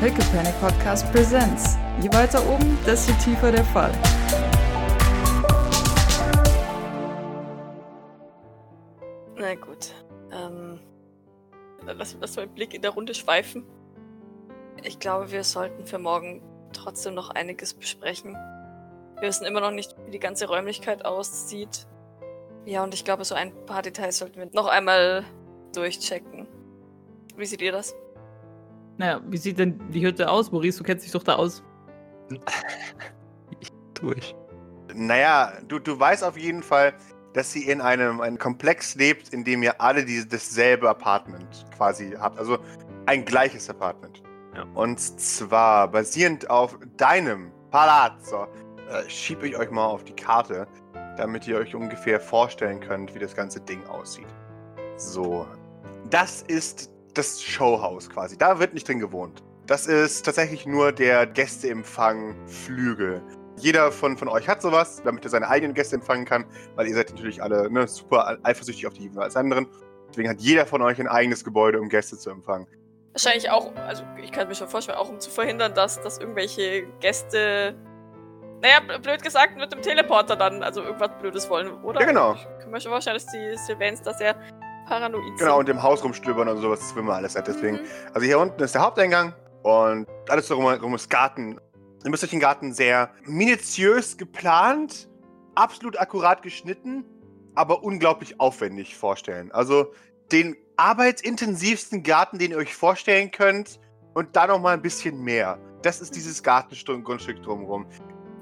Pickle Panic Podcast Presents. Je weiter oben, desto tiefer der Fall. Na gut. Ähm, lass, lass mal einen Blick in der Runde schweifen. Ich glaube, wir sollten für morgen trotzdem noch einiges besprechen. Wir wissen immer noch nicht, wie die ganze Räumlichkeit aussieht. Ja, und ich glaube, so ein paar Details sollten wir noch einmal durchchecken. Wie seht ihr das? Naja, wie sieht denn die Hütte aus, Maurice? Du kennst dich doch da aus. ich durch. Naja, du, du weißt auf jeden Fall, dass sie in einem, einem Komplex lebt, in dem ihr alle diese, dasselbe Apartment quasi habt. Also ein gleiches Apartment. Ja. Und zwar basierend auf deinem Palazzo. Äh, schieb ich euch mal auf die Karte, damit ihr euch ungefähr vorstellen könnt, wie das ganze Ding aussieht. So. Das ist das Showhaus quasi. Da wird nicht drin gewohnt. Das ist tatsächlich nur der Gästeempfang-Flügel. Jeder von, von euch hat sowas, damit er seine eigenen Gäste empfangen kann, weil ihr seid natürlich alle ne, super eifersüchtig auf die jeweils anderen. Deswegen hat jeder von euch ein eigenes Gebäude, um Gäste zu empfangen. Wahrscheinlich auch, also ich kann mir schon vorstellen, auch um zu verhindern, dass, dass irgendwelche Gäste, naja, blöd gesagt, mit dem Teleporter dann, also irgendwas Blödes wollen, oder? Ja, genau. Ich kann mir schon vorstellen, dass die Sylvains da sehr paranoid. Genau, und im Haus rumstöbern und sowas, das will man alles nicht. Deswegen, mhm. also hier unten ist der Haupteingang und alles darum ist Garten. Ihr müsst euch den Garten sehr minutiös geplant, absolut akkurat geschnitten, aber unglaublich aufwendig vorstellen. Also den arbeitsintensivsten Garten, den ihr euch vorstellen könnt und dann noch mal ein bisschen mehr. Das ist dieses Gartengrundstück drumherum.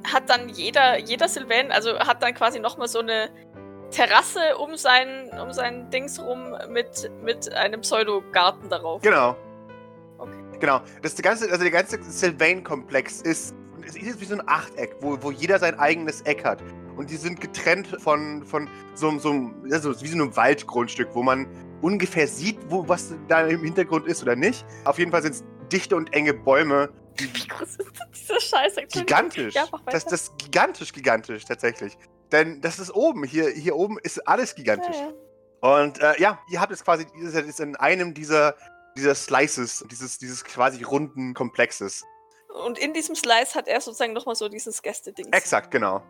Hat dann jeder, jeder Sylvain, also hat dann quasi noch mal so eine Terrasse um sein, um sein Dings rum mit, mit einem Pseudogarten darauf. Genau. Okay. Genau. Das ganze, also der ganze Sylvain-Komplex ist, ist wie so ein Achteck, wo, wo jeder sein eigenes Eck hat. Und die sind getrennt von, von so, so, also wie so einem Waldgrundstück, wo man ungefähr sieht, wo, was da im Hintergrund ist oder nicht. Auf jeden Fall sind es dichte und enge Bäume. Wie groß ist dieser Scheiß? Gigantisch. Das, das ist gigantisch, gigantisch, tatsächlich. Denn das ist oben. Hier, hier oben ist alles gigantisch. Ja, ja. Und äh, ja, ihr habt es quasi, ihr seid jetzt in einem dieser, dieser Slices, dieses, dieses quasi runden Komplexes. Und in diesem Slice hat er sozusagen nochmal so dieses Gästeding. Exakt, genau.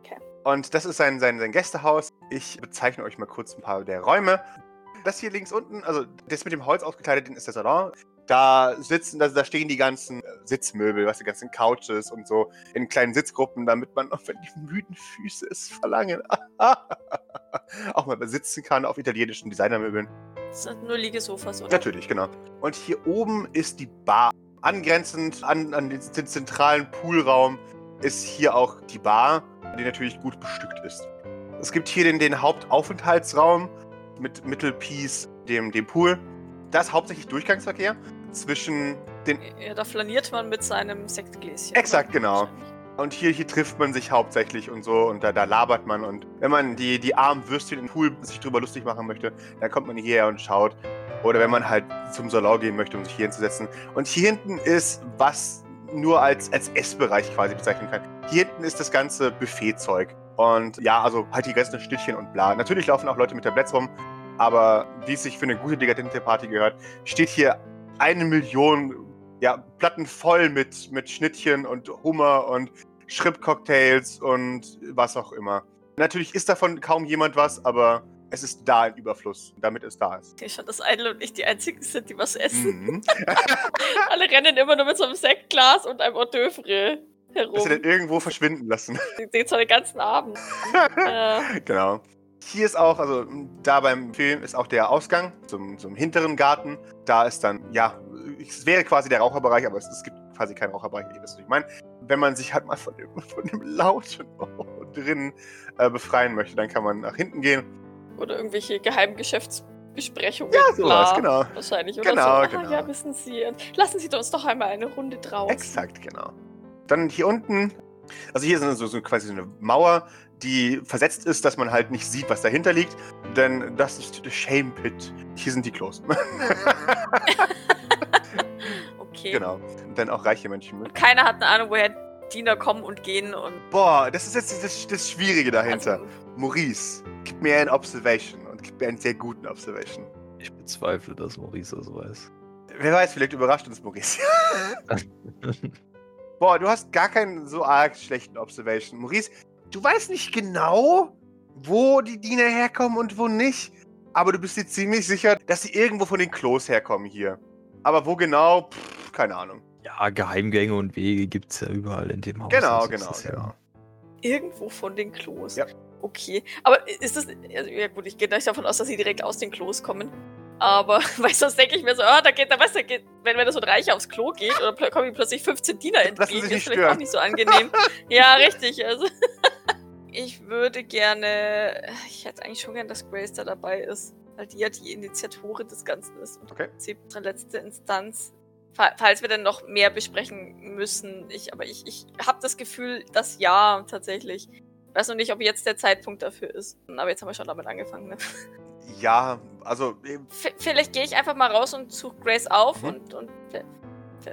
Okay. Und das ist sein, sein, sein Gästehaus. Ich bezeichne euch mal kurz ein paar der Räume. Das hier links unten, also das mit dem Holz ausgekleidet, ist der Salon. Da sitzen, da, da stehen die ganzen äh, Sitzmöbel, was die ganzen Couches und so in kleinen Sitzgruppen, damit man, auch wenn die müden Füße es verlangen, auch mal sitzen kann auf italienischen Designermöbeln. Das sind nur Liegesofas, oder? Natürlich, genau. Und hier oben ist die Bar. Angrenzend an, an den, den zentralen Poolraum ist hier auch die Bar, die natürlich gut bestückt ist. Es gibt hier den, den Hauptaufenthaltsraum mit Mittelpiece, dem, dem Pool. Da ist hauptsächlich Durchgangsverkehr zwischen den. Ja, da flaniert man mit seinem Sektgläschen. Exakt, genau. Und hier, hier trifft man sich hauptsächlich und so und da, da labert man. Und wenn man die, die armen Würstchen im Pool sich drüber lustig machen möchte, dann kommt man hierher und schaut. Oder wenn man halt zum Salon gehen möchte, um sich hier hinzusetzen. Und hier hinten ist, was nur als, als Essbereich quasi bezeichnen kann. Hier hinten ist das ganze Buffetzeug. Und ja, also halt die ganzen Stückchen und bla. Natürlich laufen auch Leute mit Tabletts rum, aber wie es sich für eine gute dekadente Party gehört, steht hier eine Million ja, Platten voll mit, mit Schnittchen und Hummer und Schrippcocktails und was auch immer. Natürlich ist davon kaum jemand was, aber es ist da im Überfluss, damit es da ist. Okay, schon, dass Idle und nicht die einzigen sind, die was essen. Mhm. Alle rennen immer nur mit so einem Sektglas und einem Hors d'oeuvre herum. Dass sie dann irgendwo verschwinden lassen. Sehen zwar den ganzen Abend. ja. Genau. Hier ist auch, also da beim Film ist auch der Ausgang zum, zum hinteren Garten. Da ist dann, ja, es wäre quasi der Raucherbereich, aber es, es gibt quasi keinen Raucherbereich, ihr wisst, was ich meine. Wenn man sich halt mal von dem, von dem lauten drinnen äh, befreien möchte, dann kann man nach hinten gehen. Oder irgendwelche Geheimgeschäftsbesprechungen. Ja, sowas, genau. Wahrscheinlich, oder genau, so. Ah, genau. ja, wissen Sie. Lassen Sie uns doch einmal eine Runde draußen. Exakt, genau. Dann hier unten, also hier ist so, so quasi so eine Mauer, die versetzt ist, dass man halt nicht sieht, was dahinter liegt. Denn das ist der Shame Pit. Hier sind die Klos. okay. Genau. Und dann auch reiche Menschen. Und keiner hat eine Ahnung, woher Diener kommen und gehen und. Boah, das ist jetzt das, das Schwierige dahinter. Also, Maurice, gib mir ein Observation und gib mir einen sehr guten Observation. Ich bezweifle, dass Maurice das weiß. Wer weiß, vielleicht überrascht uns Maurice. Boah, du hast gar keinen so arg schlechten Observation. Maurice, du weißt nicht genau, wo die Diener herkommen und wo nicht. Aber du bist dir ziemlich sicher, dass sie irgendwo von den Klos herkommen hier. Aber wo genau, Pff, keine Ahnung. Ja, Geheimgänge und Wege gibt es ja überall in dem Haus. Genau, Also, genau, ist ja- genau. Irgendwo von den Klos. Ja. Okay. Aber ist das. Also, ja, gut, ich gehe nicht davon aus, dass sie direkt aus den Klos kommen. Aber, du, das denke ich mir so, ah, da geht, da weißt du, da geht, wenn, wenn so ein Reich aufs Klo geht, oder pl- kommen ihm plötzlich 15 Diener entgegen, ist vielleicht auch nicht so angenehm. ja, richtig. Also. ich würde gerne. Ich hätte eigentlich schon gern, dass Grace da dabei ist. Weil die ja die Initiatorin des Ganzen ist. Und Okay. Prinzip unsere letzte Instanz. Fa- Falls wir dann noch mehr besprechen müssen. Ich, aber ich, ich habe das Gefühl, dass ja, tatsächlich. Ich weiß noch nicht, ob jetzt der Zeitpunkt dafür ist. Aber jetzt haben wir schon damit angefangen. Ne? Ja, also V vielleicht gehe ich einfach mal raus und suche Grace auf Mhm. und, und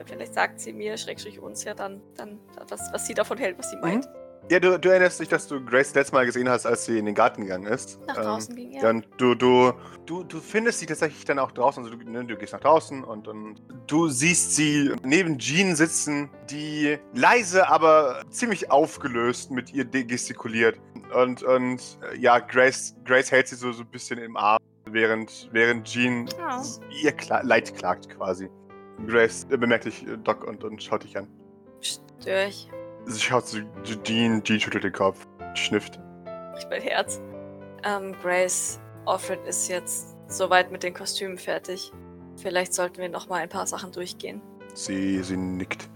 vielleicht sagt sie mir, schrägstrich uns ja dann, dann was, was sie davon hält, was sie meint. Ja, du, du erinnerst dich, dass du Grace letztes Mal gesehen hast, als sie in den Garten gegangen ist. Nach Ähm, draußen ging Ja, er. und du, du, du, du findest sie tatsächlich dann auch draußen. Also du, ne, du gehst nach draußen und, und du siehst sie neben Jean sitzen, die leise, aber ziemlich aufgelöst mit ihr gestikuliert. Und, und äh, ja, Grace, Grace hält sie so, so ein bisschen im Arm, während, während Jean s- ihr Kla Leid klagt quasi. Grace äh, bemerkt dich, äh, Doc, und, und schaut dich an. Stör ich. Sie schaut zu Jean, Jean schüttelt den Kopf, schnifft. Ich mein Herz. Ähm, Grace, Offred ist jetzt soweit mit den Kostümen fertig. Vielleicht sollten wir noch mal ein paar Sachen durchgehen. Sie, sie nickt.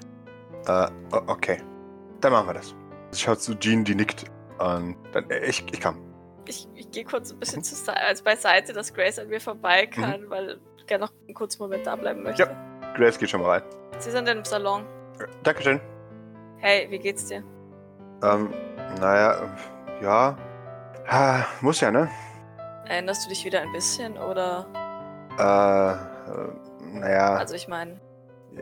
Äh, okay. Dann machen wir das. Sie schaut zu Jean, die nickt. Und dann, äh, ich, ich kann. Ich, ich gehe kurz ein bisschen zu Seite, also beiseite, dass Grace an mir vorbei kann, weil ich gerne noch einen kurzen Moment da bleiben möchte. Grace geht schon mal rein. Sie sind im Salon. Äh, Dankeschön. Hey, wie geht's dir? Ähm, naja, ja. Ah, muss ja, ne? Erinnerst du dich wieder ein bisschen oder? Äh, äh naja. Also ich meine,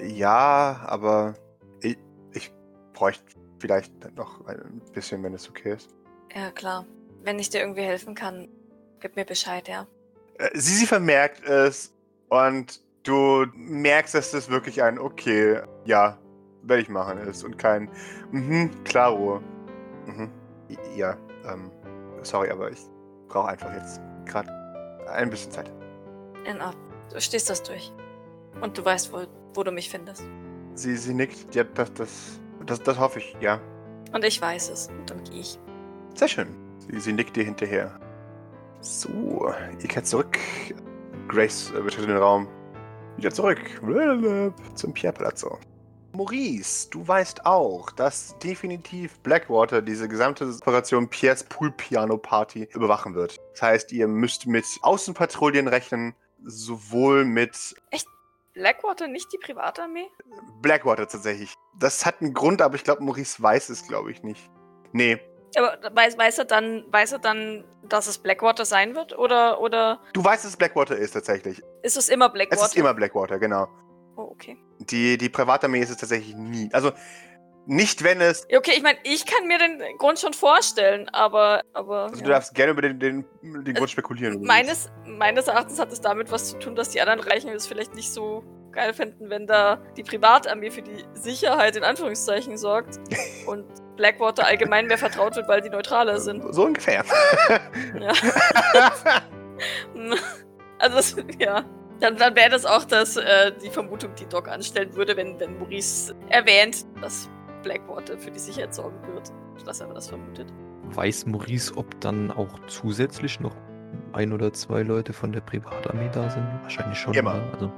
ja, aber ich, ich bräuchte vielleicht noch ein bisschen, wenn es okay ist. ja klar. Wenn ich dir irgendwie helfen kann, gib mir Bescheid, ja. Äh, Sie, sie vermerkt es und du merkst, dass das wirklich ein Okay, ja, werde ich machen ist und kein Mhm, klaro. Mhm. Ja, ähm, sorry, aber ich brauche einfach jetzt gerade ein bisschen Zeit. In Ordnung. Du stehst das durch. Und du weißt, wo, wo du mich findest. Sie, sie nickt, ja, das, das, das, das hoffe ich, ja. Und ich weiß es. Und dann gehe ich. Sehr schön. Sie, sie nickt dir hinterher. So, ihr kehrt zurück. Grace betritt den Raum. Wieder zurück. Zum Pierre Palazzo. Maurice, du weißt auch, dass definitiv Blackwater diese gesamte Operation Pierres Pool Piano Party überwachen wird. Das heißt, ihr müsst mit Außenpatrouillen rechnen, sowohl mit Blackwater nicht die Privatarmee? Blackwater tatsächlich. Das hat einen Grund, aber ich glaube, Maurice weiß es, glaube ich, nicht. Nee, Aber weiß, weiß er dann, weiß er dann, dass es Blackwater sein wird? Oder, oder du weißt, dass es Blackwater ist tatsächlich. ist es immer Blackwater? Es ist immer Blackwater, genau. Oh, okay. Die, die Privatarmee ist es tatsächlich nie. Also nicht, wenn es. Okay, ich meine, ich kann mir den Grund schon vorstellen, aber. aber Also ja. du darfst gerne über den, den, den Grund spekulieren. du willst. meines, meines Erachtens hat es damit was zu tun, dass die anderen Reichen es vielleicht nicht so geil finden, wenn da die Privatarmee für die Sicherheit in Anführungszeichen sorgt und Blackwater allgemein mehr vertraut wird, weil die neutraler sind. So ungefähr. Ja. Also, ja. Dann, dann wäre das auch das, äh, die Vermutung, die Doc anstellen würde, wenn, wenn Maurice erwähnt, dass Blackwater für die Sicherheit sorgen wird. Dass er das vermutet. Weiß Maurice, ob dann auch zusätzlich noch ein oder zwei Leute von der Privatarmee da sind? Wahrscheinlich schon. Immer. oder? Also,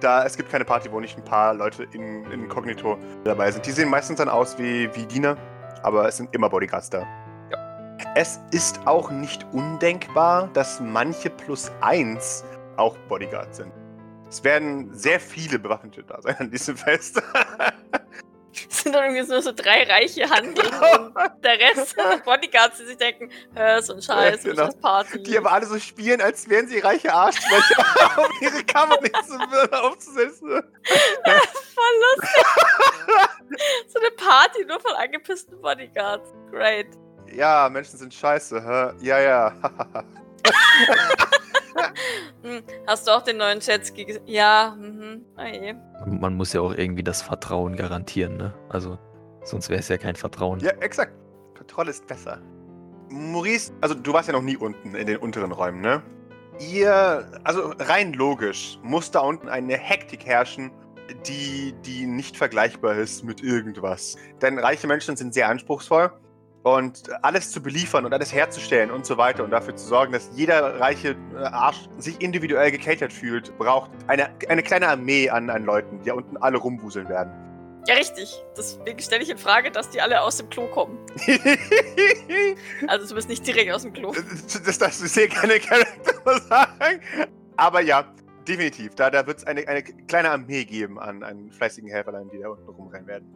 da es gibt keine Party, wo nicht ein paar Leute in, in Inkognito dabei sind. Die sehen meistens dann aus wie, wie Diener, aber es sind immer Bodyguards da. Ja. Es ist auch nicht undenkbar, dass manche plus eins auch Bodyguards sind. Es werden sehr viele Bewaffnete da sein an diesem Fest. Es sind dann irgendwie nur so drei reiche Handlungen und der Rest sind Bodyguards, die sich denken, hä, so ein Scheiß, ja, genau. das Party. Die aber alle so spielen, als wären sie reiche Arschlöcher, um ihre Kammer nicht zu aufzusetzen. Voll lustig. so eine Party nur von angepissten Bodyguards. Great. Ja, Menschen sind scheiße, hä? Ja, ja. Hm, hast du auch den neuen Jetski gesehen? Ja, mhm. Oh je. Man muss ja auch irgendwie das Vertrauen garantieren, ne? Also, sonst wäre es ja kein Vertrauen. Ja, exakt. Kontrolle ist besser. Maurice, also du warst ja noch nie unten in den unteren Räumen, ne? Ihr, also rein logisch, muss da unten eine Hektik herrschen, die, die nicht vergleichbar ist mit irgendwas. Denn reiche Menschen sind sehr anspruchsvoll und alles zu beliefern und alles herzustellen und so weiter und dafür zu sorgen, dass jeder reiche äh, Arsch sich individuell gecatert fühlt, braucht eine, eine kleine Armee an, an Leuten, die da unten alle rumwuseln werden. Ja, richtig. Deswegen stelle ich in Frage, dass die alle aus dem Klo kommen. Also zumindest nicht direkt aus dem Klo. das darfst du sehr gerne Charakter sagen. Aber ja, definitiv. Da, da wird es eine, eine kleine Armee geben an, an fleißigen Helferlein, die da unten rumrennen werden.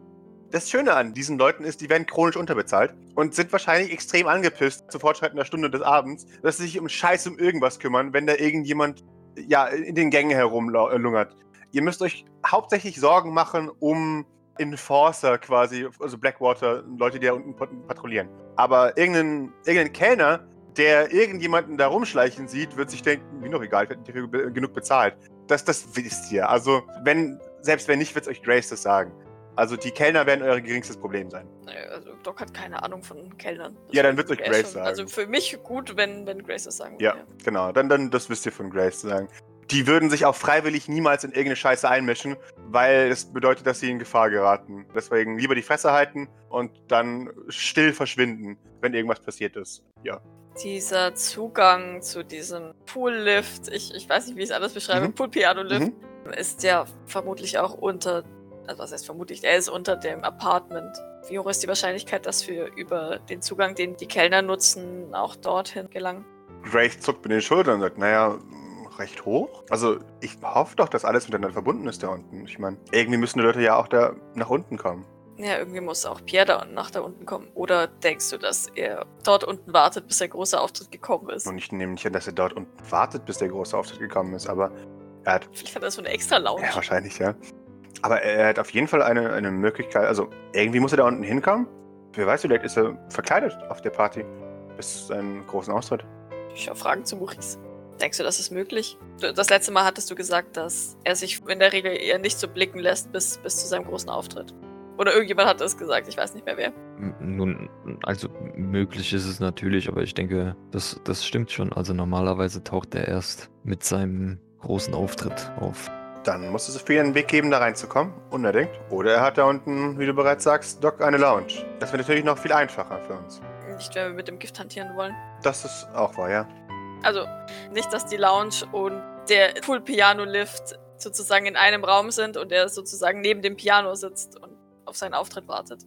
Das Schöne an diesen Leuten ist, die werden chronisch unterbezahlt und sind wahrscheinlich extrem angepisst zu fortschreitender Stunde des Abends, dass sie sich um Scheiß um irgendwas kümmern, wenn da irgendjemand ja, in den Gängen herumlungert. Ihr müsst euch hauptsächlich Sorgen machen um Enforcer quasi, also Blackwater, Leute, die da unten pat- patrouillieren. Aber irgendein, irgendein Kellner, der irgendjemanden da rumschleichen sieht, wird sich denken, mir doch egal, ich werde dafür genug bezahlt. Das, das wisst ihr. Also, wenn, selbst wenn nicht, wird es euch Grace das sagen. Also, die Kellner werden euer geringstes Problem sein. Naja, Also Doc hat keine Ahnung von Kellnern. Ja, dann wird's euch Grace wär's sagen. Also für mich gut, wenn, wenn Grace das sagen Ja, würde. genau. Dann, dann, das wisst ihr von Grace zu sagen. Die würden sich auch freiwillig niemals in irgendeine Scheiße einmischen, weil es bedeutet, dass sie in Gefahr geraten. Deswegen lieber die Fresse halten und dann still verschwinden, wenn irgendwas passiert ist. Ja. Dieser Zugang zu diesem Pool-Lift, ich, ich weiß nicht, wie ich es alles beschreibe, Mhm. Pool-Piano-Lift, Mhm. ist ja vermutlich auch unter, also was heißt vermutlich, er ist unter dem Apartment. Wie hoch ist die Wahrscheinlichkeit, dass wir über den Zugang, den die Kellner nutzen, auch dorthin gelangen? Grace zuckt mit den Schultern und sagt, naja, recht hoch. Also ich hoffe doch, dass alles miteinander verbunden ist da unten. Ich meine, irgendwie müssen die Leute ja auch da nach unten kommen. Ja, irgendwie muss auch Pierre da nach da unten kommen. Oder denkst du, dass er dort unten wartet, bis der große Auftritt gekommen ist? Und ich nehme nicht an, dass er dort unten wartet, bis der große Auftritt gekommen ist, aber er hat Vielleicht hat er so eine extra Lounge. Ja, wahrscheinlich, ja. Aber er hat auf jeden Fall eine, eine Möglichkeit. Also, irgendwie muss er da unten hinkommen. Wer weiß, vielleicht ist er verkleidet auf der Party. Bis zu seinem großen Austritt. Ich schaue Fragen zu Maurice. Denkst du, das ist möglich? Das letzte Mal hattest du gesagt, dass er sich in der Regel eher nicht so blicken lässt bis, bis zu seinem großen Auftritt. Oder irgendjemand hat das gesagt, ich weiß nicht mehr wer. Nun, also möglich ist es natürlich, aber ich denke, das, das stimmt schon. Also normalerweise taucht er erst mit seinem großen Auftritt auf. Dann muss es für ihn einen Weg geben, da reinzukommen. Unbedingt. Oder er hat da unten, wie du bereits sagst, Doc eine Lounge. Das wäre natürlich noch viel einfacher für uns. Nicht, wenn wir mit dem Gift hantieren wollen. Das ist auch wahr, ja. Also, nicht, dass die Lounge und der Pool-Piano-Lift sozusagen in einem Raum sind und er sozusagen neben dem Piano sitzt und auf seinen Auftritt wartet.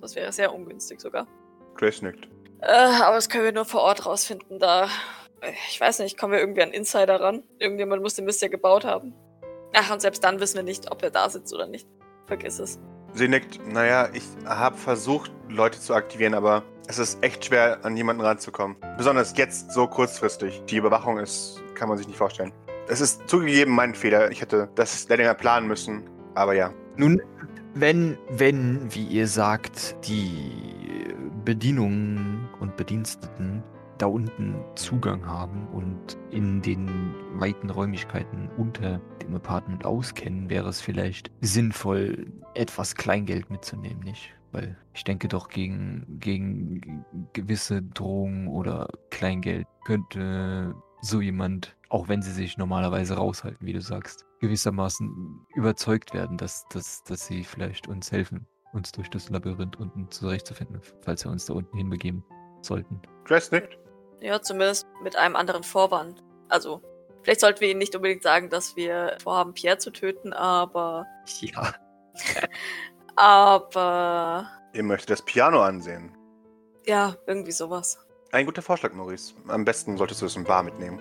Das wäre sehr ungünstig sogar. Grace nickt. Äh, aber das können wir nur vor Ort rausfinden, da. Ich weiß nicht, kommen wir irgendwie an Insider ran? Irgendjemand muss den Mist ja gebaut haben. Ach, und selbst dann wissen wir nicht, ob er da sitzt oder nicht. Vergiss es. Sie nickt. Naja, ich habe versucht, Leute zu aktivieren, aber es ist echt schwer, an jemanden ranzukommen. Besonders jetzt so kurzfristig. Die Überwachung ist, kann man sich nicht vorstellen. Es ist zugegeben mein Fehler. Ich hätte das länger planen müssen. Aber ja. Nun, wenn, wenn, wie ihr sagt, die Bedienungen und Bediensteten da unten Zugang haben und in den weiten Räumlichkeiten unter dem Apartment auskennen, wäre es vielleicht sinnvoll, etwas Kleingeld mitzunehmen, nicht? Weil ich denke doch, gegen, gegen gewisse Drohungen oder Kleingeld könnte so jemand, auch wenn sie sich normalerweise raushalten, wie du sagst, gewissermaßen überzeugt werden, dass, dass, dass sie vielleicht uns helfen, uns durch das Labyrinth unten zurechtzufinden, falls wir uns da unten hinbegeben sollten. Grace nickt. Ja, zumindest mit einem anderen Vorwand. Also, vielleicht sollten wir ihnen nicht unbedingt sagen, dass wir vorhaben, Pierre zu töten, aber. Ja. Aber. Ihr möchtet das Piano ansehen. Ja, irgendwie sowas. Ein guter Vorschlag, Maurice. Am besten solltest du es im Bar mitnehmen.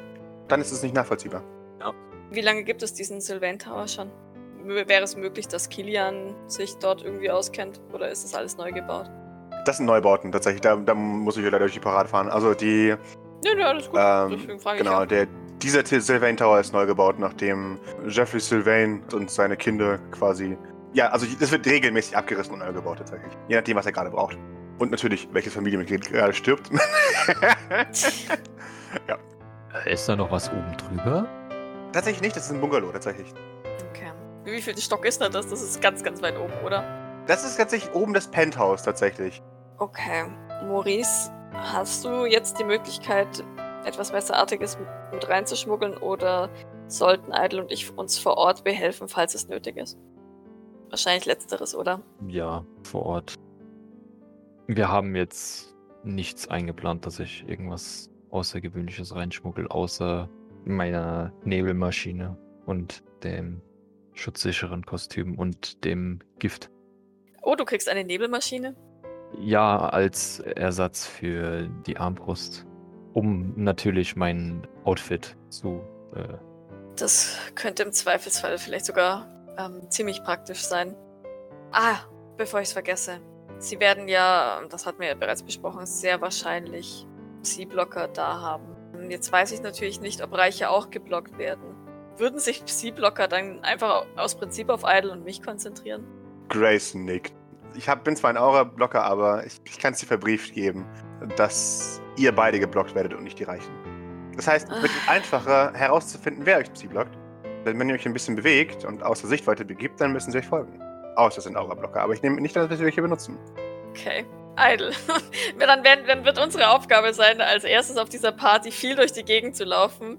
Dann ist es nicht nachvollziehbar. Wie lange gibt es diesen Sylvain Tower schon? Wäre es möglich, dass Kilian sich dort irgendwie auskennt? Oder ist das alles neu gebaut? Das sind Neubauten tatsächlich. Da, da muss ich leider durch die Parade fahren. Also die, Ja, ja, alles gut. ähm, Deswegen frage ich genau, ja. der, dieser Sylvain Tower ist neu gebaut, nachdem Jeffrey Sylvain und seine Kinder quasi. Ja, also das wird regelmäßig abgerissen und neu gebaut tatsächlich. Je nachdem, was er gerade braucht. Und natürlich, welches Familienmitglied gerade stirbt. Ist da noch was oben drüber? Tatsächlich nicht, das ist ein Bungalow, tatsächlich. Okay. Wie viel Stock ist denn das? Das ist ganz, ganz weit oben, oder? Das ist tatsächlich oben das Penthouse, tatsächlich. Okay. Maurice, hast du jetzt die Möglichkeit, etwas Messerartiges mit, reinzuschmuggeln oder sollten Idle und ich uns vor Ort behelfen, falls es nötig ist? Wahrscheinlich letzteres, oder? Ja, vor Ort. Wir haben jetzt nichts eingeplant, dass ich irgendwas Außergewöhnliches reinschmuggel, außer meiner Nebelmaschine und dem schutzsicheren Kostüm und dem Gift. Oh, du kriegst eine Nebelmaschine? Ja, als Ersatz für die Armbrust. Um natürlich mein Outfit zu. Äh, Das könnte im Zweifelsfall vielleicht sogar ähm, ziemlich praktisch sein. Ah, bevor ich es vergesse. Sie werden ja, das hatten wir ja bereits besprochen, sehr wahrscheinlich Psi-Blocker da haben. Jetzt weiß ich natürlich nicht, ob Reiche auch geblockt werden. Würden sich Psi-Blocker dann einfach aus Prinzip auf Idle und mich konzentrieren? Grace nickt. Ich hab, bin zwar ein Aura-Blocker, aber ich, ich kann es dir verbrieft geben, dass ihr beide geblockt werdet und nicht die Reichen. Das heißt, es wird einfacher herauszufinden, wer euch Psi blockt. Wenn ihr euch ein bisschen bewegt und außer Sichtweite begibt, dann müssen sie euch folgen. Außer sind Aura-Blocker, aber ich nehme nicht an, dass wir welche benutzen. Okay. Idle. dann, werden, dann wird unsere Aufgabe sein, als erstes auf dieser Party viel durch die Gegend zu laufen,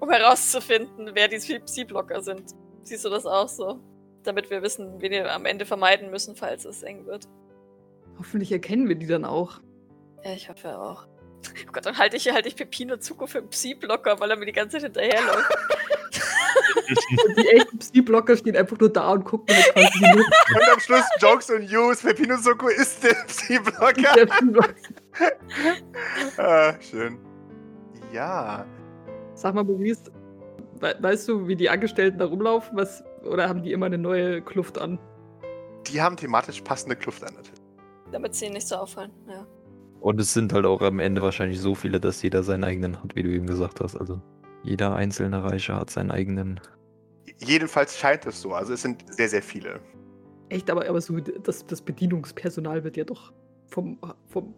um herauszufinden, wer die Psi-Blocker sind. Siehst du das auch so? Damit wir wissen, wen wir am Ende vermeiden müssen, falls es eng wird. Hoffentlich erkennen wir die dann auch. Ja, ich hoffe auch. Oh Gott, dann halte ich, halte ich Pepino Zuko für einen Psi-Blocker, weil er mir die ganze Zeit hinterherläuft. Und die echten Psi-Blocker stehen einfach nur da und gucken halt quasi Und am Schluss Jokes und News. Pepino Soko ist der Psi-Blocker. der Psi-Blocker. ah, schön. Ja. Sag mal, Maurice, we weißt du, wie die Angestellten da rumlaufen? Was, oder haben die immer eine neue Kluft an? Die haben thematisch passende Kluft an. natürlich. Damit sie nicht so auffallen. Ja. und es sind halt auch am Ende wahrscheinlich so viele, dass jeder seinen eigenen hat, wie du eben gesagt hast. Also jeder einzelne Reiche hat seinen eigenen. Jedenfalls scheint es so. Also es sind sehr, sehr viele. Echt, aber, aber so das, das Bedienungspersonal wird ja doch vom, vom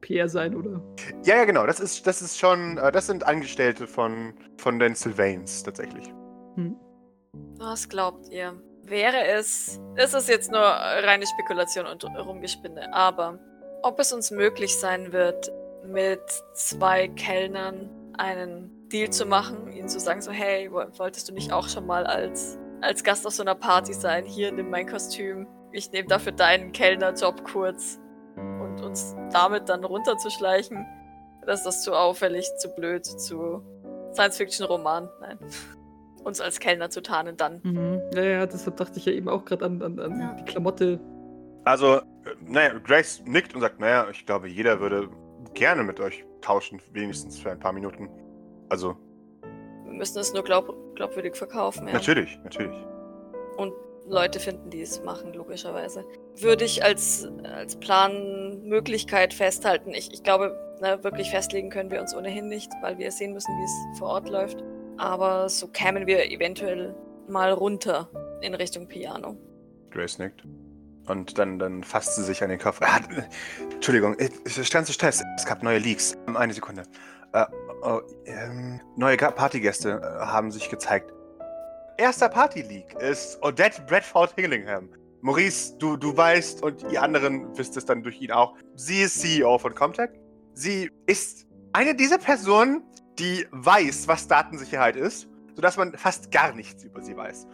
PR sein, oder? Ja, ja, genau. Das ist, das ist schon, äh, das sind Angestellte von, von den Sylvains tatsächlich. Hm. Was glaubt ihr? Wäre es. Es ist jetzt nur reine Spekulation und Rumgespinne, aber ob es uns möglich sein wird, mit zwei Kellnern einen Deal zu machen, ihnen zu sagen, so, hey, wo- wolltest du nicht auch schon mal als, als Gast auf so einer Party sein? Hier, nimm mein Kostüm. Ich nehme dafür deinen Kellnerjob kurz. Und uns damit dann runterzuschleichen, das ist zu auffällig, zu blöd, zu Science-Fiction-Roman. Nein. Uns als Kellner zu tarnen dann. Mhm. Ja, ja, deshalb dachte ich ja eben auch gerade an, an, an Ja. die Klamotte. Also, äh, naja, Grace nickt und sagt, naja, ich glaube, jeder würde gerne mit euch tauschen, wenigstens für ein paar Minuten. Also, Wir müssen es nur glaub glaubwürdig verkaufen, ja. natürlich, natürlich. Und Leute finden, die es machen, logischerweise. Würde ich als, als Planmöglichkeit festhalten. Ich, ich glaube, na, wirklich festlegen können wir uns ohnehin nicht, weil wir sehen müssen, wie es vor Ort läuft. Aber so kämen wir eventuell mal runter in Richtung Piano. Grace nickt. Und dann, dann fasst sie sich an den Kopf. Ah, Entschuldigung, äh, zu Stress. Es gab neue Leaks. Ähm, Eine Sekunde. Äh, oh, ähm, neue Partygäste äh, haben sich gezeigt. Erster Party-Leak ist Odette Bradford Hillingham. Maurice, du, du weißt und ihr anderen wisst es dann durch ihn auch. Sie ist CEO von Comtech. Sie ist eine dieser Personen, die weiß, was Datensicherheit ist, sodass man fast gar nichts über sie weiß.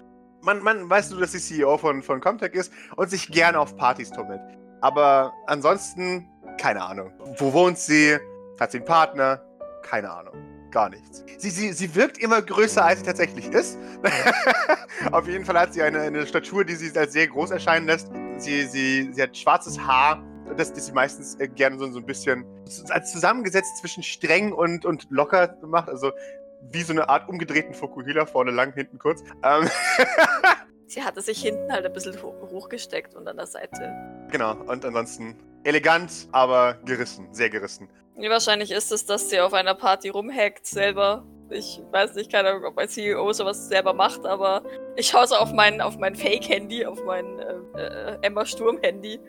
Man, man weiß nur, dass sie CEO von, von Comtech ist und sich gerne auf Partys tummelt. Aber ansonsten, keine Ahnung. Wo wohnt sie? Hat sie einen Partner? Keine Ahnung. Gar nichts. Sie, sie, sie wirkt immer größer, als sie tatsächlich ist. auf jeden Fall hat sie eine, eine Statur, die sie als sehr groß erscheinen lässt. Sie, sie, sie hat schwarzes Haar, das, das sie meistens äh, gerne so, so ein bisschen als zusammengesetzt zwischen streng und, und locker macht. Also wie so eine Art umgedrehten Fokuhila, vorne lang, hinten kurz. Ähm, Sie hatte sich hinten halt ein bisschen ho hochgesteckt und an der Seite. genau, und ansonsten elegant, aber gerissen, sehr gerissen. Wie wahrscheinlich ist es, dass sie auf einer Party rumhackt selber. Ich weiß nicht, keine Ahnung, ob ein CEO sowas selber macht, aber ich schaue so auf mein, auf mein Fake-Handy, auf mein äh, äh, Emma Sturm-Handy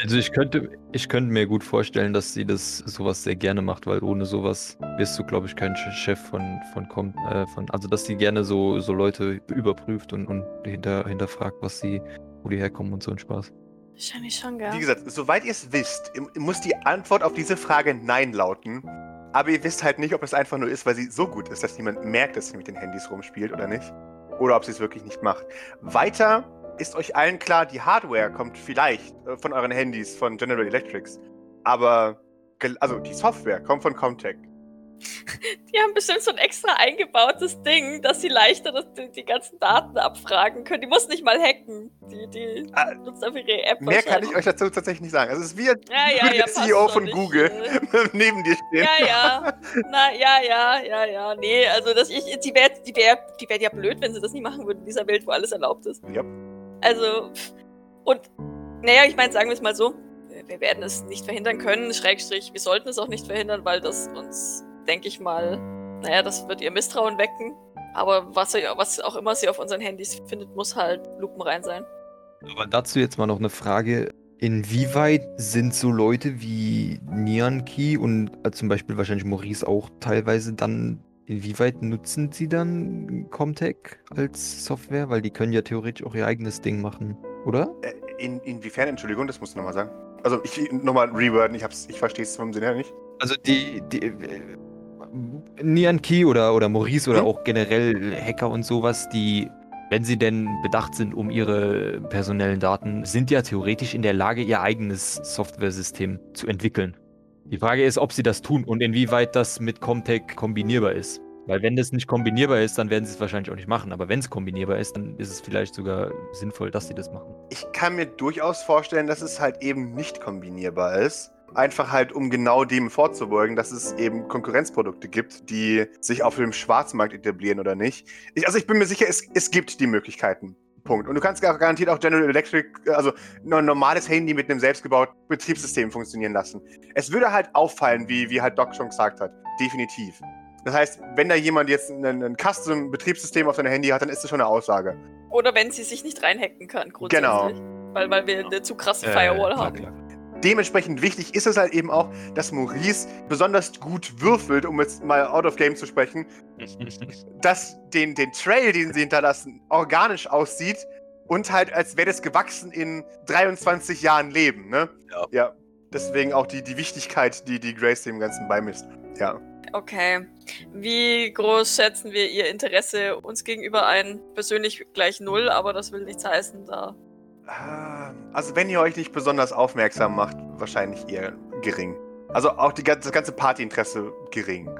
Also ich könnte, ich könnte mir gut vorstellen, dass sie das sowas sehr gerne macht, weil ohne sowas bist du, glaube ich, kein Ch- Chef von, von, Com- äh, von also dass sie gerne so, so Leute überprüft und, und hinter, hinterfragt, was sie, wo die herkommen und so ein Spaß. Wahrscheinlich schon, gell? Wie gesagt, soweit ihr es wisst, muss die Antwort auf diese Frage Nein lauten. Aber ihr wisst halt nicht, ob es einfach nur ist, weil sie so gut ist, dass niemand merkt, dass sie mit den Handys rumspielt oder nicht. Oder ob sie es wirklich nicht macht. Weiter ist euch allen klar, die Hardware kommt vielleicht äh, von euren Handys, von General Electrics. Aber, also die Software kommt von Comtech. Die haben bestimmt so ein extra eingebautes Ding, dass sie leichter das, die, die ganzen Daten abfragen können. Die muss nicht mal hacken. Die, die Ah, nutzt einfach ihre App. Mehr kann ich euch dazu tatsächlich nicht sagen. Also es ist wie, Ja, ja, würde ja, der CEO von nicht, Google äh. neben dir stehen. Ja, ja. Na, ja, ja, ja, ja. Nee, also das, ich, die wäre die wär, die wär ja blöd, wenn sie das nicht machen würden in dieser Welt, wo alles erlaubt ist. Ja. Also, und, naja, ich meine, sagen wir es mal so, wir- werden es nicht verhindern können, Schrägstrich, wir sollten es auch nicht verhindern, weil das uns, denke ich mal, naja, das wird ihr Misstrauen wecken. Aber was, was auch immer sie auf unseren Handys findet, muss halt lupenrein sein. Aber dazu jetzt mal noch eine Frage. Inwieweit sind so Leute wie Nian Key und äh, zum Beispiel wahrscheinlich Maurice auch teilweise dann, inwieweit nutzen sie dann Comtech als Software? Weil die können ja theoretisch auch ihr eigenes Ding machen, oder? Äh, In, inwiefern, Entschuldigung, das musst du nochmal sagen. Also ich nochmal reworden, ich, hab's- ich verstehe es vom Sinne her nicht. Also die, die äh, Nian Key oder, oder Maurice oder Hm? auch generell Hacker und sowas, die, wenn sie denn bedacht sind um ihre personellen Daten, sind ja theoretisch in der Lage, ihr eigenes Softwaresystem zu entwickeln. Die Frage ist, ob sie das tun und inwieweit das mit Comtech kombinierbar ist. Weil wenn das nicht kombinierbar ist, dann werden sie es wahrscheinlich auch nicht machen. Aber wenn es kombinierbar ist, dann ist es vielleicht sogar sinnvoll, dass sie das machen. Ich kann mir durchaus vorstellen, dass es halt eben nicht kombinierbar ist. Einfach halt, um genau dem vorzubeugen, dass es eben Konkurrenzprodukte gibt, die sich auf dem Schwarzmarkt etablieren oder nicht. Ich, also ich bin mir sicher, es, es gibt die Möglichkeiten. Punkt. Und du kannst gar- garantiert auch General Electric, äh, also ein normales Handy mit einem selbstgebauten Betriebssystem funktionieren lassen. Es würde halt auffallen, wie, wie halt Doc schon gesagt hat. Definitiv. Das heißt, wenn da jemand jetzt ein, ein Custom-Betriebssystem auf seinem Handy hat, dann ist das schon eine Aussage. Oder wenn sie sich nicht reinhacken kann, grundsätzlich. Genau. Weil, weil wir eine zu krasse Firewall klar, haben. klar. Dementsprechend wichtig ist es halt eben auch, dass Maurice besonders gut würfelt, um jetzt mal out of game zu sprechen, dass den, den Trail, den sie hinterlassen, organisch aussieht und halt als wäre das gewachsen in 23 Jahren Leben, ne? Ja. Ja. Deswegen auch die, die Wichtigkeit, die, die Grace dem Ganzen beimisst. Ja. Okay. Wie groß schätzen wir ihr Interesse uns gegenüber ein? Persönlich gleich null, aber das will nichts heißen, da. Ah, Also wenn ihr euch nicht besonders aufmerksam macht, wahrscheinlich eher gering. Also auch die, das ganze Partyinteresse gering.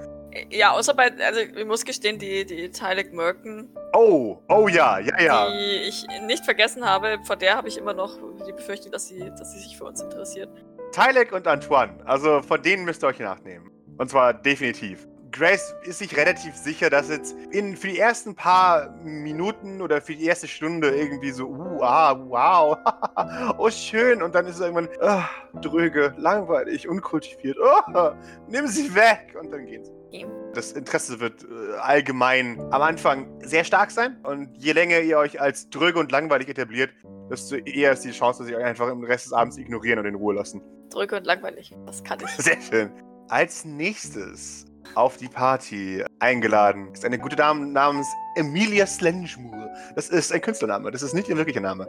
Ja, außer bei, also ich muss gestehen, die, die Tylek Merken, Oh, oh ja, ja, ja. die ich nicht vergessen habe, vor der habe ich immer noch die Befürchtung, dass sie, dass sie sich für uns interessiert. Tylek und Antoine, also von denen müsst ihr euch nachnehmen. Und zwar definitiv. Grace ist sich relativ sicher, dass jetzt in, für die ersten paar Minuten oder für die erste Stunde irgendwie so, uh, ah, wow, oh schön. Und dann ist es irgendwann, ah, dröge, langweilig, unkultiviert, oh, nimm sie weg. Und dann gehen sie. Das Interesse wird äh, allgemein am Anfang sehr stark sein. Und je länger ihr euch als dröge und langweilig etabliert, desto eher ist die Chance, dass sie euch einfach im Rest des Abends ignorieren und in Ruhe lassen. Drücke und langweilig. Das kann ich. Sehr schön. Als nächstes auf die Party eingeladen ist eine gute Dame namens Emilia Slenschmur. Das ist ein Künstlername, das ist nicht ihr wirklicher Name.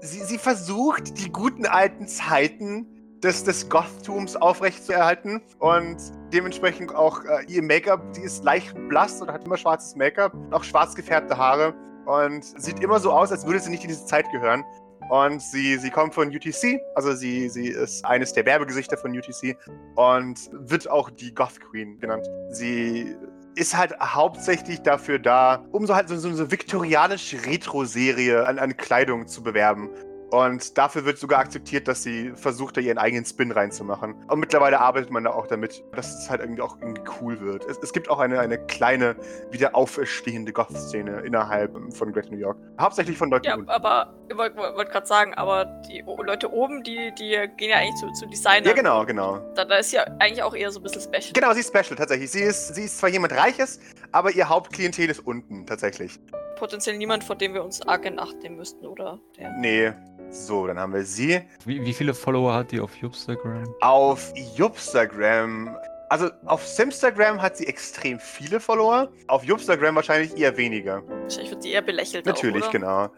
Sie, sie versucht, die guten alten Zeiten des, des Gothtums aufrechtzuerhalten und dementsprechend auch äh, ihr Make-up, sie ist leicht blass und hat immer schwarzes Make-up, auch schwarz gefärbte Haare und sieht immer so aus, als würde sie nicht in diese Zeit gehören. Und sie, sie kommt von UTC, also sie, sie ist eines der Werbegesichter von UTC und wird auch die Goth Queen genannt. Sie ist halt hauptsächlich dafür da, um so halt so, so eine viktorianische Retro-Serie an, an Kleidung zu bewerben. Und dafür wird sogar akzeptiert, dass sie versucht, da ihren eigenen Spin reinzumachen. Und mittlerweile arbeitet man da auch damit, dass es halt irgendwie auch irgendwie cool wird. Es, es gibt auch eine, eine kleine, wieder auferstehende Goth-Szene innerhalb von Great New York. Hauptsächlich von Leuten. Ja, unten. aber ich wollte wollt, gerade sagen, aber die Leute oben, die, die gehen ja eigentlich zu, zu Designern. ja, genau, genau. Da, da ist ja eigentlich auch eher so ein bisschen special. Genau, sie ist special, tatsächlich. Sie ist, sie ist zwar jemand Reiches, aber ihr Hauptklientel ist unten, tatsächlich. Potenziell niemand, vor dem wir uns arg in Acht nehmen müssten, oder? Der. Nee. So, dann haben wir sie. Wie, wie viele Follower hat die auf Instagram? Auf Jupstagram. Also auf Simstagram hat sie extrem viele Follower. Auf Jupstagram wahrscheinlich eher weniger. Wahrscheinlich wird die eher belächelt. Natürlich, auch, oder? genau.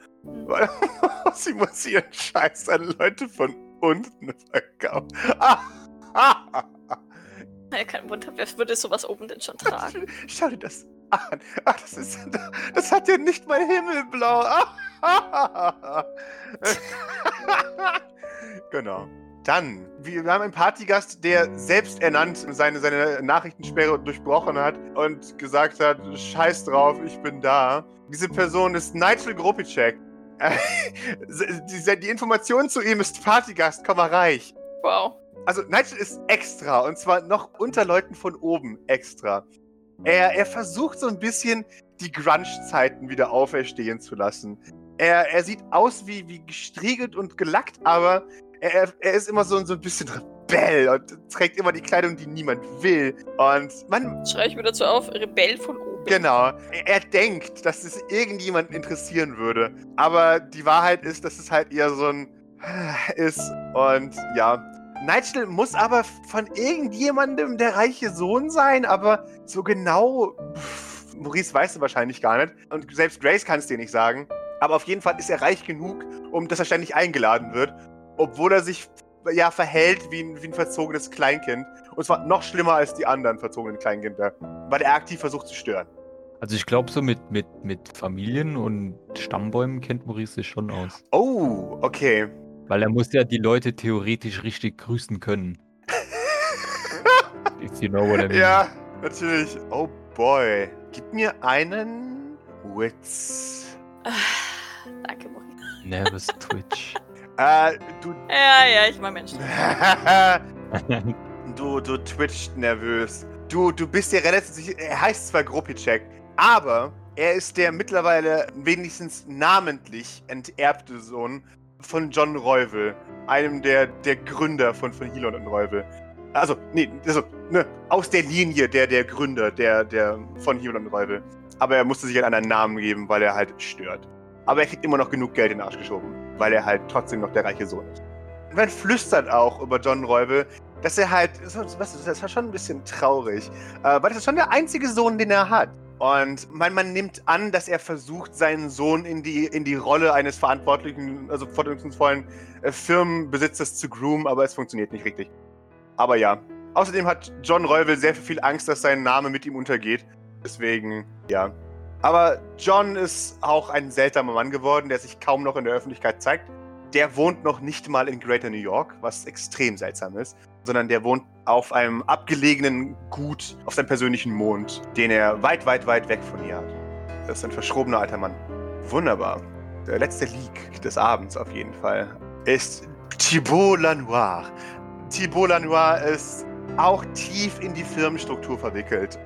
Weil sie muss ihren Scheiß an Leute von unten verkaufen. Ja, kein Wunder, wer würde sowas oben denn schon tragen? Schau dir das an. Ah, das, ist, das hat ja nicht mal Himmelblau. genau. Dann, wir haben einen Partygast, der selbst ernannt seine, seine Nachrichtensperre durchbrochen hat und gesagt hat, scheiß drauf, ich bin da. Diese Person ist Nigel Gropicek. Die, die Information zu ihm ist Partygast, komm mal reich. Wow. Also Nigel ist extra und zwar noch unter Leuten von oben extra. Er, er versucht so ein bisschen die Grunge-Zeiten wieder auferstehen zu lassen. Er, er sieht aus wie, wie gestriegelt und gelackt, aber er, er ist immer so, so ein bisschen Rebell und trägt immer die Kleidung, die niemand will. Und man, Schreibe ich mir dazu auf, Rebell von oben. Genau. Er, er denkt, dass es irgendjemanden interessieren würde. Aber die Wahrheit ist, dass es halt eher so ein ist. Und ja. Nigel muss aber von irgendjemandem der reiche Sohn sein, aber so genau. Pff, Maurice weiß es wahrscheinlich gar nicht. Und selbst Grace kann es dir nicht sagen. Aber auf jeden Fall ist er reich genug, um dass er ständig eingeladen wird. Obwohl er sich ja verhält wie ein, wie ein verzogenes Kleinkind. Und zwar noch schlimmer als die anderen verzogenen Kleinkinder. Weil er aktiv versucht zu stören. Also ich glaube, so mit, mit, mit Familien und Stammbäumen kennt Maurice sich schon aus. Oh, okay. Weil er muss ja die Leute theoretisch richtig grüßen können. If you know what I mean. Ja, natürlich. Oh boy. Gib mir einen Witz. Ah, Danke, Maurice. Nervous Twitch. Äh, du. Ja, ja, ich mein Mensch. du, du twitcht nervös. Du, du bist dir relativ sicher. Er heißt zwar Gruppicek, aber er ist der mittlerweile wenigstens namentlich enterbte Sohn von John Reuvel, einem der, der Gründer von, von Helon und Reuvel. Also, nee, also, ne, aus der Linie der, der Gründer der, der von Helon und Reuvel. Aber er musste sich halt einen Namen geben, weil er halt stört. Aber er kriegt immer noch genug Geld in den Arsch geschoben, weil er halt trotzdem noch der reiche Sohn ist. Und man flüstert auch über John Reuvel, dass er halt, was, das war schon ein bisschen traurig, äh, weil das ist schon der einzige Sohn, den er hat. Und man, man nimmt an, dass er versucht, seinen Sohn in die, in die Rolle eines verantwortlichen, also verantwortungsvollen äh, Firmenbesitzers zu groomen, aber es funktioniert nicht richtig. Aber ja. Außerdem hat John Reuvel sehr viel Angst, dass sein Name mit ihm untergeht. Deswegen, ja. Aber John ist auch ein seltsamer Mann geworden, der sich kaum noch in der Öffentlichkeit zeigt. Der wohnt noch nicht mal in Greater New York, was extrem seltsam ist, sondern der wohnt auf einem abgelegenen Gut auf seinem persönlichen Mond, den er weit, weit, weit weg von hier hat. Das ist ein verschrobener alter Mann. Wunderbar. Der letzte Leak des Abends auf jeden Fall ist Thibaut Lanoir. Thibaut Lanoir ist auch tief in die Firmenstruktur verwickelt.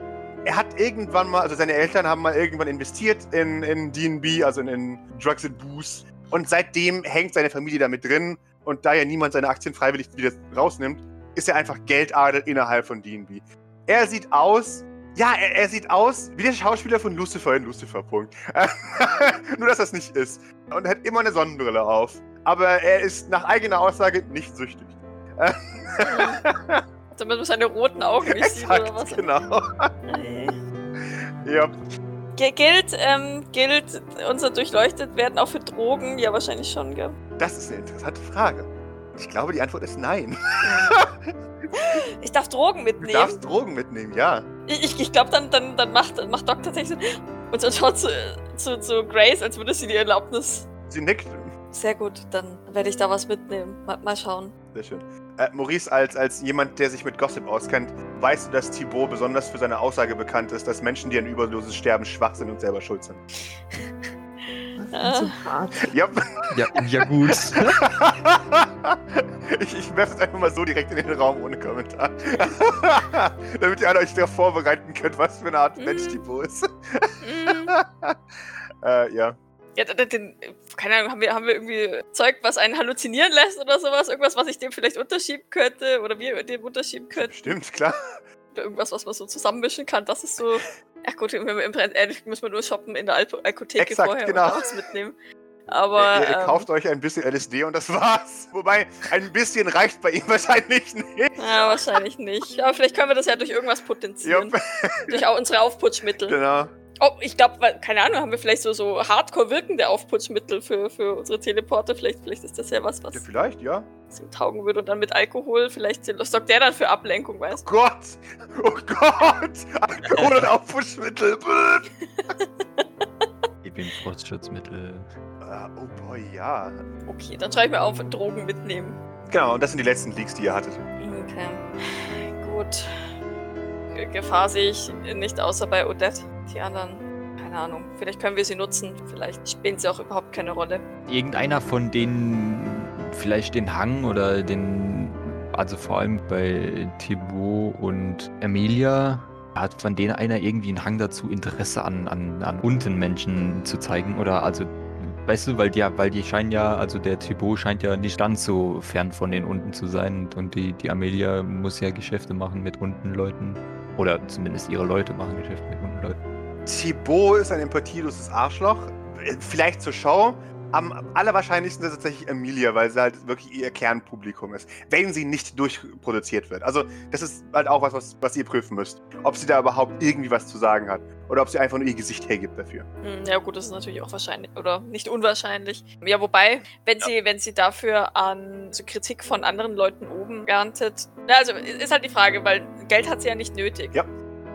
Er hat irgendwann mal, also seine Eltern haben mal irgendwann investiert in, in DB, also in, in Drugs and Booze. Und seitdem hängt seine Familie damit drin. Und da ja niemand seine Aktien freiwillig wieder rausnimmt, ist er einfach Geldadel innerhalb von DB. Er sieht aus, ja, er, er sieht aus wie der Schauspieler von Lucifer in Lucifer. Punkt. Nur, dass das nicht ist. Und er hat immer eine Sonnenbrille auf. Aber er ist nach eigener Aussage nicht süchtig. Damit man seine roten Augen nicht sieht oder was. Genau. Ja. Gilt, ähm, gilt unser durchleuchtet werden auch für Drogen? Ja, wahrscheinlich schon, gell? Das ist eine interessante Frage. Ich glaube, die Antwort ist nein. Ich darf Drogen Du mitnehmen. darfst Drogen mitnehmen, ja. Ich, ich, glaube, dann, dann, dann macht, macht Doc tatsächlich. Und so schaut zu, zu, zu Grace, als würde sie die Erlaubnis. Sie nickt. Sehr gut, dann werde ich da was mitnehmen. Mal, mal schauen. Sehr schön. Äh, Maurice, als, als jemand, der sich mit Gossip auskennt, weißt du, dass Thibaut besonders für seine Aussage bekannt ist, dass Menschen, die ein überloses Sterben schwach sind und selber schuld sind. Ah. So hart. Ja. Ja, ja gut. ich ich werfe es einfach mal so direkt in den Raum ohne Kommentar. Damit ihr alle euch darauf vorbereiten könnt, was für eine Art Mensch Mhm. Thibaut ist. Mm. äh, ja. Ja, den, den, keine Ahnung, haben wir, haben wir irgendwie Zeug, was einen halluzinieren lässt oder sowas? Irgendwas, was ich dem vielleicht unterschieben könnte? Oder wir dem unterschieben könnten? Stimmt, klar. Oder irgendwas, was man so zusammenmischen kann? Das ist so. Ach gut, im Prinzip ehrlich müssen wir nur shoppen in der Alpo Alkotheke Exakt, vorher genau. und was mitnehmen. Aber. ihr, ihr ähm, kauft euch ein bisschen LSD und das war's. Wobei, ein bisschen reicht bei ihm wahrscheinlich nicht. Ja, wahrscheinlich nicht. Aber vielleicht können wir das ja durch irgendwas potenzieren. Durch auch unsere Aufputschmittel. genau. Oh, ich glaube, keine Ahnung, haben wir vielleicht so, so hardcore wirkende Aufputschmittel für, für unsere Teleporter? Vielleicht, vielleicht ist das ja was, Ja, was vielleicht, ja. was ihm taugen würde. Und dann mit Alkohol, vielleicht sorgt der dann für Ablenkung, weißt du? Gott! Oh Gott! Alkohol und Aufputschmittel. Gib ihm Frostschutzmittel. Ah, oh boy, ja. Okay, dann schreibe ich mir auf, Drogen mitnehmen. Genau, und das sind die letzten Leaks, die ihr hattet. Okay. Gut. Ge- Gefahr sehe ich nicht außer bei Odette. Die anderen, keine Ahnung. Vielleicht können wir sie nutzen. Vielleicht spielen sie auch überhaupt keine Rolle. Irgendeiner von denen vielleicht den Hang oder den, also vor allem bei Thibaut und Emilia, hat von denen einer irgendwie einen Hang dazu, Interesse an, an, an unten Menschen zu zeigen? Oder also, weißt du, weil die, weil die scheinen ja, also der Thibaut scheint ja nicht ganz so fern von den unten zu sein und, und die, die Amelia muss ja Geschäfte machen mit unten Leuten. Oder zumindest ihre Leute machen Geschäfte mit unten Leuten. Thibaut ist ein empathieloses Arschloch. Äh, Vielleicht zur Show. Am allerwahrscheinlichsten ist es tatsächlich Emilia, weil sie halt wirklich ihr Kernpublikum ist. Wenn sie nicht durchproduziert wird. Also, das ist halt auch was, was, was ihr prüfen müsst. Ob sie da überhaupt irgendwie was zu sagen hat. Oder ob sie einfach nur ihr Gesicht hergibt dafür. Hm, ja gut, das ist natürlich auch wahrscheinlich oder nicht unwahrscheinlich. Ja, wobei, wenn sie, wenn sie dafür an so Kritik von anderen Leuten oben erntet, na, also ist halt die Frage, weil Geld hat sie ja nicht nötig. Ja.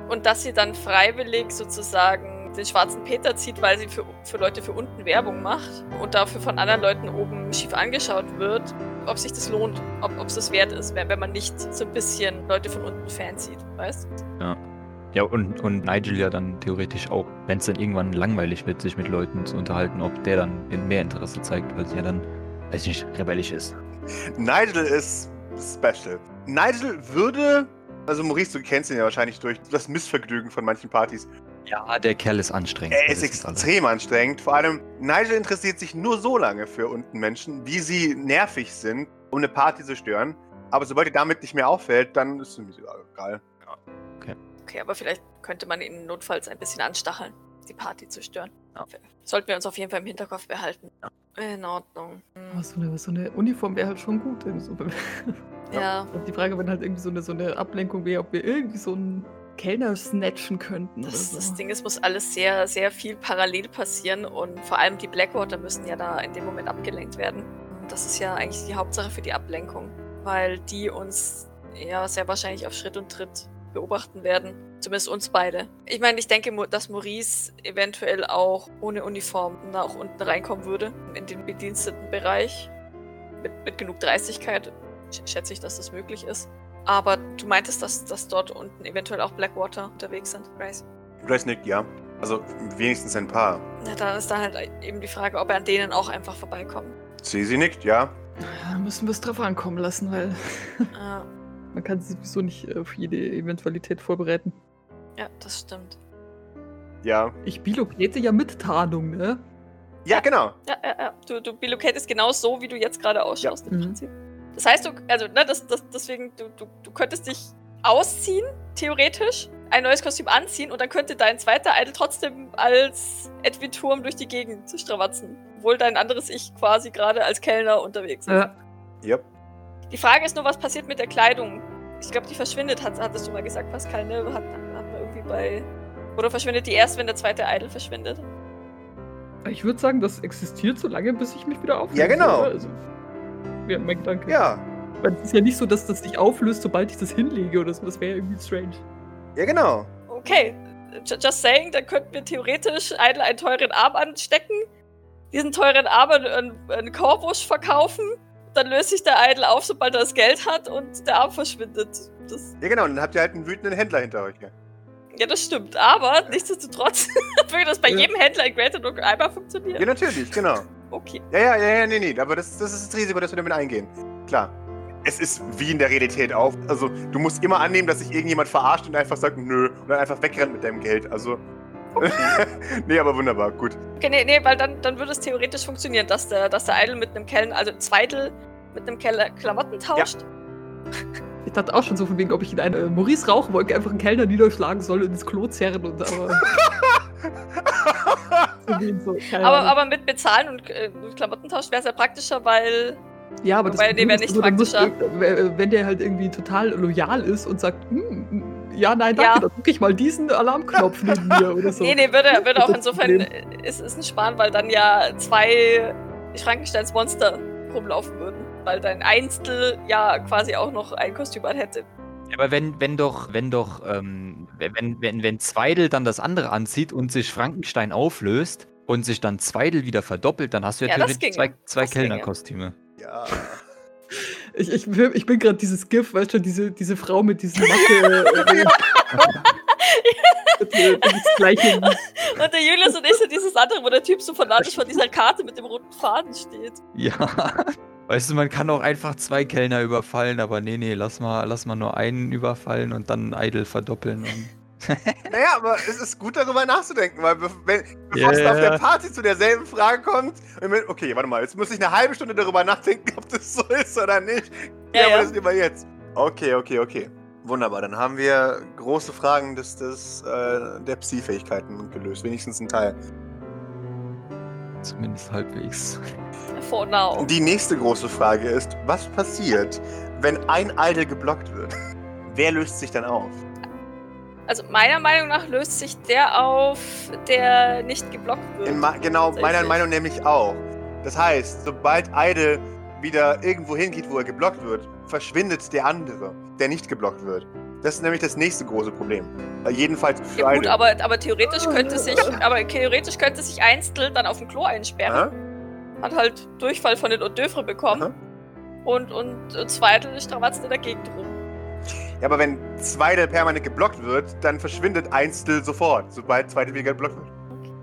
Und dass sie dann freiwillig sozusagen den schwarzen Peter zieht, weil sie für, für Leute für unten Werbung macht und dafür von anderen Leuten oben schief angeschaut wird, ob sich das lohnt, ob es das wert ist, wenn, wenn man nicht so ein bisschen Leute von unten fansieht, weißt? Ja, und, und Nigel ja dann theoretisch auch, wenn es dann irgendwann langweilig wird, sich mit Leuten zu unterhalten, ob der dann mehr Interesse zeigt, weil sie ja dann, weiß ich nicht, rebellisch ist. Nigel ist special. Nigel würde. Also, Maurice, du kennst ihn ja wahrscheinlich durch das Missvergnügen von manchen Partys. Ja, der Kerl ist anstrengend. Er ist das alles. extrem anstrengend. Vor allem, Nigel interessiert sich nur so lange für unten Menschen, wie sie nervig sind, um eine Party zu stören. Aber sobald ihr damit nicht mehr auffällt, dann ist es egal. Okay, aber vielleicht könnte man ihn notfalls ein bisschen anstacheln, die Party zu stören. Ja. Sollten wir uns auf jeden Fall im Hinterkopf behalten. In Ordnung. Aber Hm. so eine, so eine Uniform wäre halt schon gut. So. Ja. Und die Frage, wenn halt irgendwie so eine, so eine Ablenkung wäre, ob wir irgendwie so einen Kellner snatchen könnten. Das, so. das Ding ist, muss alles sehr, sehr viel parallel passieren und vor allem die Blackwater müssen ja da in dem Moment abgelenkt werden. Und Das ist ja eigentlich die Hauptsache für die Ablenkung, weil die uns ja sehr wahrscheinlich auf Schritt und Tritt beobachten werden. Zumindest uns beide. Ich meine, ich denke, dass Maurice eventuell auch ohne Uniform nach unten reinkommen würde, in den bediensteten Bereich. Mit, mit genug Dreistigkeit sch- schätze ich, dass das möglich ist. Aber du meintest, dass, dass dort unten eventuell auch Blackwater unterwegs sind, Grace. Grace nickt, ja. Also, wenigstens ein paar. Na, dann ist dann halt eben die Frage, ob er an denen auch einfach vorbeikommt. Sie, sie nickt, ja. Ja, müssen wir es drauf ankommen lassen, weil Ja, man kann sich sowieso nicht äh, auf jede Eventualität vorbereiten. ja, das stimmt. Ja. Ich bilokete ja mit Tarnung, ne? Ja, genau. Ja, ja, ja. Du, du bilocatest genau so, wie du jetzt gerade ausschaust im Mhm. Das heißt, du, also, ne, das, das, deswegen, du, du, du könntest dich ausziehen, theoretisch, ein neues Kostüm anziehen und dann könnte dein zweiter Idol trotzdem als Edwin Turm durch die Gegend strawatzen. Obwohl dein anderes Ich quasi gerade als Kellner unterwegs ist. Ja. Yep. Die Frage ist nur, was passiert mit der Kleidung? Ich glaube, die verschwindet, hat, hattest du mal gesagt, Pascal, ne? Hat, hat man irgendwie bei. Oder verschwindet die erst, wenn der zweite Idol verschwindet? Ich würde sagen, das existiert so lange, bis ich mich wieder auflöse. Ja, genau. Also, wäre mein Gedanke. Ja. Weil es ist ja nicht so, dass das sich auflöst, sobald ich das hinlege oder so. Das wäre irgendwie strange. Ja, genau. Okay, ju- just saying, dann könnten wir theoretisch Idol einen teuren Arm anstecken, diesen teuren Arm an an Korbusch verkaufen, dann löst sich der Idol auf, sobald er das Geld hat und der Arm verschwindet. Das, Ja, genau. Und dann habt ihr halt einen wütenden Händler hinter euch. Ja. ja, das stimmt, aber nichtsdestotrotz würde das bei Ja. jedem Händler in Greater nur einmal ja, funktionieren. natürlich, genau. Okay. Ja, ja, ja, ja, nee, nee. Aber das, das ist das Risiko, das wir damit eingehen. Klar. Es ist wie in der Realität auch. Also, du musst immer annehmen, dass sich irgendjemand verarscht und einfach sagt, nö, und dann einfach wegrennt mit deinem Geld. Also. nee, aber wunderbar, gut. Okay, nee, nee, weil dann, dann würde es theoretisch funktionieren, dass der, dass der Idol mit einem Kellner, also Zweidel mit einem Keller Klamotten tauscht. Ich dachte auch schon so von wegen, ob ich in eine äh, Maurice Rauchwolke einfach einen Kellner niederschlagen soll und ins Klo zerren und aber. So Aber, aber mit Bezahlen und äh, Klamottentausch wäre es ja praktischer, weil. ja, aber wobei, nee, ist, nicht also, dann musst praktischer. du- wenn der halt irgendwie total loyal ist und sagt, hm, ja, nein, Ja. danke, dann drücke ich mal diesen Alarmknopf neben mir oder so. Nee, nee, würde, würde Das auch insofern. das äh, Ist, ist ein Sparen, weil dann ja zwei Frankensteins Monster rumlaufen würden. Weil dein Einstel ja quasi auch noch ein Kostüm an hätte. Aber wenn, wenn doch, wenn doch, ähm, wenn, wenn, wenn Zweidel dann das andere anzieht und sich Frankenstein auflöst und sich dann Zweidel wieder verdoppelt, dann hast du ja, Ja, theoretisch ginge. zwei, zwei. Kellnerkostüme. Ja. Ich, ich, bin- ich bin gerade dieses GIF, weißt du, diese, diese Frau mit diesen Macke. Und der Julius und ich sind dieses andere, wo der Typ so fanatisch vor dieser Karte mit dem roten Faden steht. Ja. Weißt du, man kann auch einfach zwei Kellner überfallen, aber nee, nee, lass mal, lass mal nur einen überfallen und dann Idle verdoppeln. Und Naja, aber es ist gut darüber nachzudenken, weil wenn, bevor es auf der Party zu derselben Frage kommt, okay, warte mal, jetzt muss ich eine halbe Stunde darüber nachdenken, ob das so ist oder nicht. Ja, aber ja. das lieber jetzt. Okay, okay, okay. Wunderbar, dann haben wir große Fragen des, des, äh, der Psi-Fähigkeiten gelöst, wenigstens ein Teil. zumindest halbwegs. For now. Die nächste große Frage ist, was passiert, wenn ein Idol geblockt wird? Wer löst sich dann auf? Also meiner Meinung nach löst sich der auf, der nicht geblockt wird. Ma genau, meiner. Meinung nämlich auch. Das heißt, sobald Idle wieder irgendwo hingeht, wo er geblockt wird, verschwindet der andere, der nicht geblockt wird. Das ist nämlich das nächste große Problem. Äh, Jedenfalls für Ja, gut, aber, aber theoretisch könnte sich, aber theoretisch könnte sich Einstel dann auf dem Klo einsperren. Aha. Hat halt Durchfall von den d'oeuvre bekommen. Aha. Und, und äh, Zweitel strapazzt in der Gegend rum. Ja, aber wenn Zweidel permanent geblockt wird, dann verschwindet Einstel sofort, sobald Zweidel wieder geblockt wird.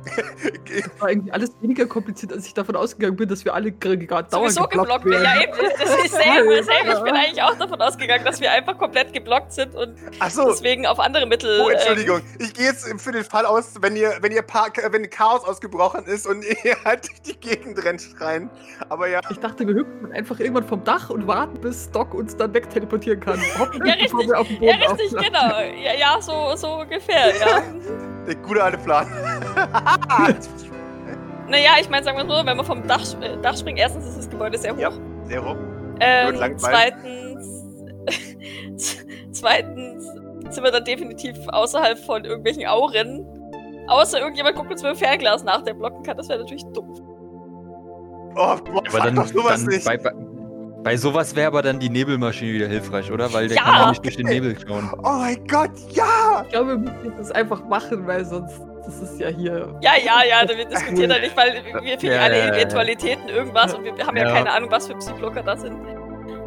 Das war irgendwie alles weniger kompliziert, als ich davon ausgegangen bin, dass wir alle gerade dauernd Sowieso geblockt werden. Ja, eben. Das ist selber, selber. Ich bin eigentlich auch davon ausgegangen, dass wir einfach komplett geblockt sind und so. deswegen auf andere Mittel. Oh, ähm, Entschuldigung. Ich gehe jetzt für den Fall aus, wenn ihr, wenn ihr pa wenn Chaos ausgebrochen ist und ihr halt durch die Gegend rennt schreien. Aber ja. Ich dachte, wir hüpfen einfach irgendwann vom Dach und warten, bis Doc uns dann wegteleportieren kann. Hoffentlich, Ja, bevor richtig. wir auf dem Ja, Boden richtig, aufschlagen. genau. Ja, ja so, so ungefähr, ja. Der gute alte Plan. Naja, ich meine, sagen wir so, wenn wir vom Dach, äh, Dach springen, erstens ist das Gebäude sehr hoch. Ja. Sehr hoch. Ähm, Wird zweitens, zweitens sind wir dann definitiv außerhalb von irgendwelchen Auren. Außer irgendjemand guckt uns mit dem Fernglas nach, der blocken kann. Das wäre natürlich doof. Oh, boah, Aber dann, doch sowas dann nicht. bei, bei, bei sowas wäre aber dann die Nebelmaschine wieder hilfreich, oder? Weil der Ja. kann ja nicht durch den Nebel schauen. Oh mein Gott, ja! Ich glaube, wir müssen das einfach machen, weil sonst, das ist ja hier. Ja, ja, ja, wir diskutieren da nicht, weil wir finden Ja, alle ja. Eventualitäten irgendwas und wir haben ja, Ja. keine Ahnung, was für Psyblocker da sind.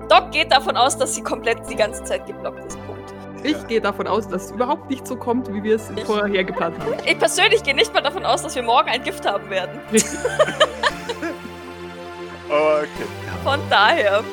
Doc geht davon aus, dass sie komplett die ganze Zeit geblockt ist. Punkt. Ich gehe davon aus, dass es überhaupt nicht so kommt, wie wir es Ich- vorher geplant haben. Ich persönlich gehe nicht mal davon aus, dass wir morgen ein Gift haben werden. Okay. Von daher.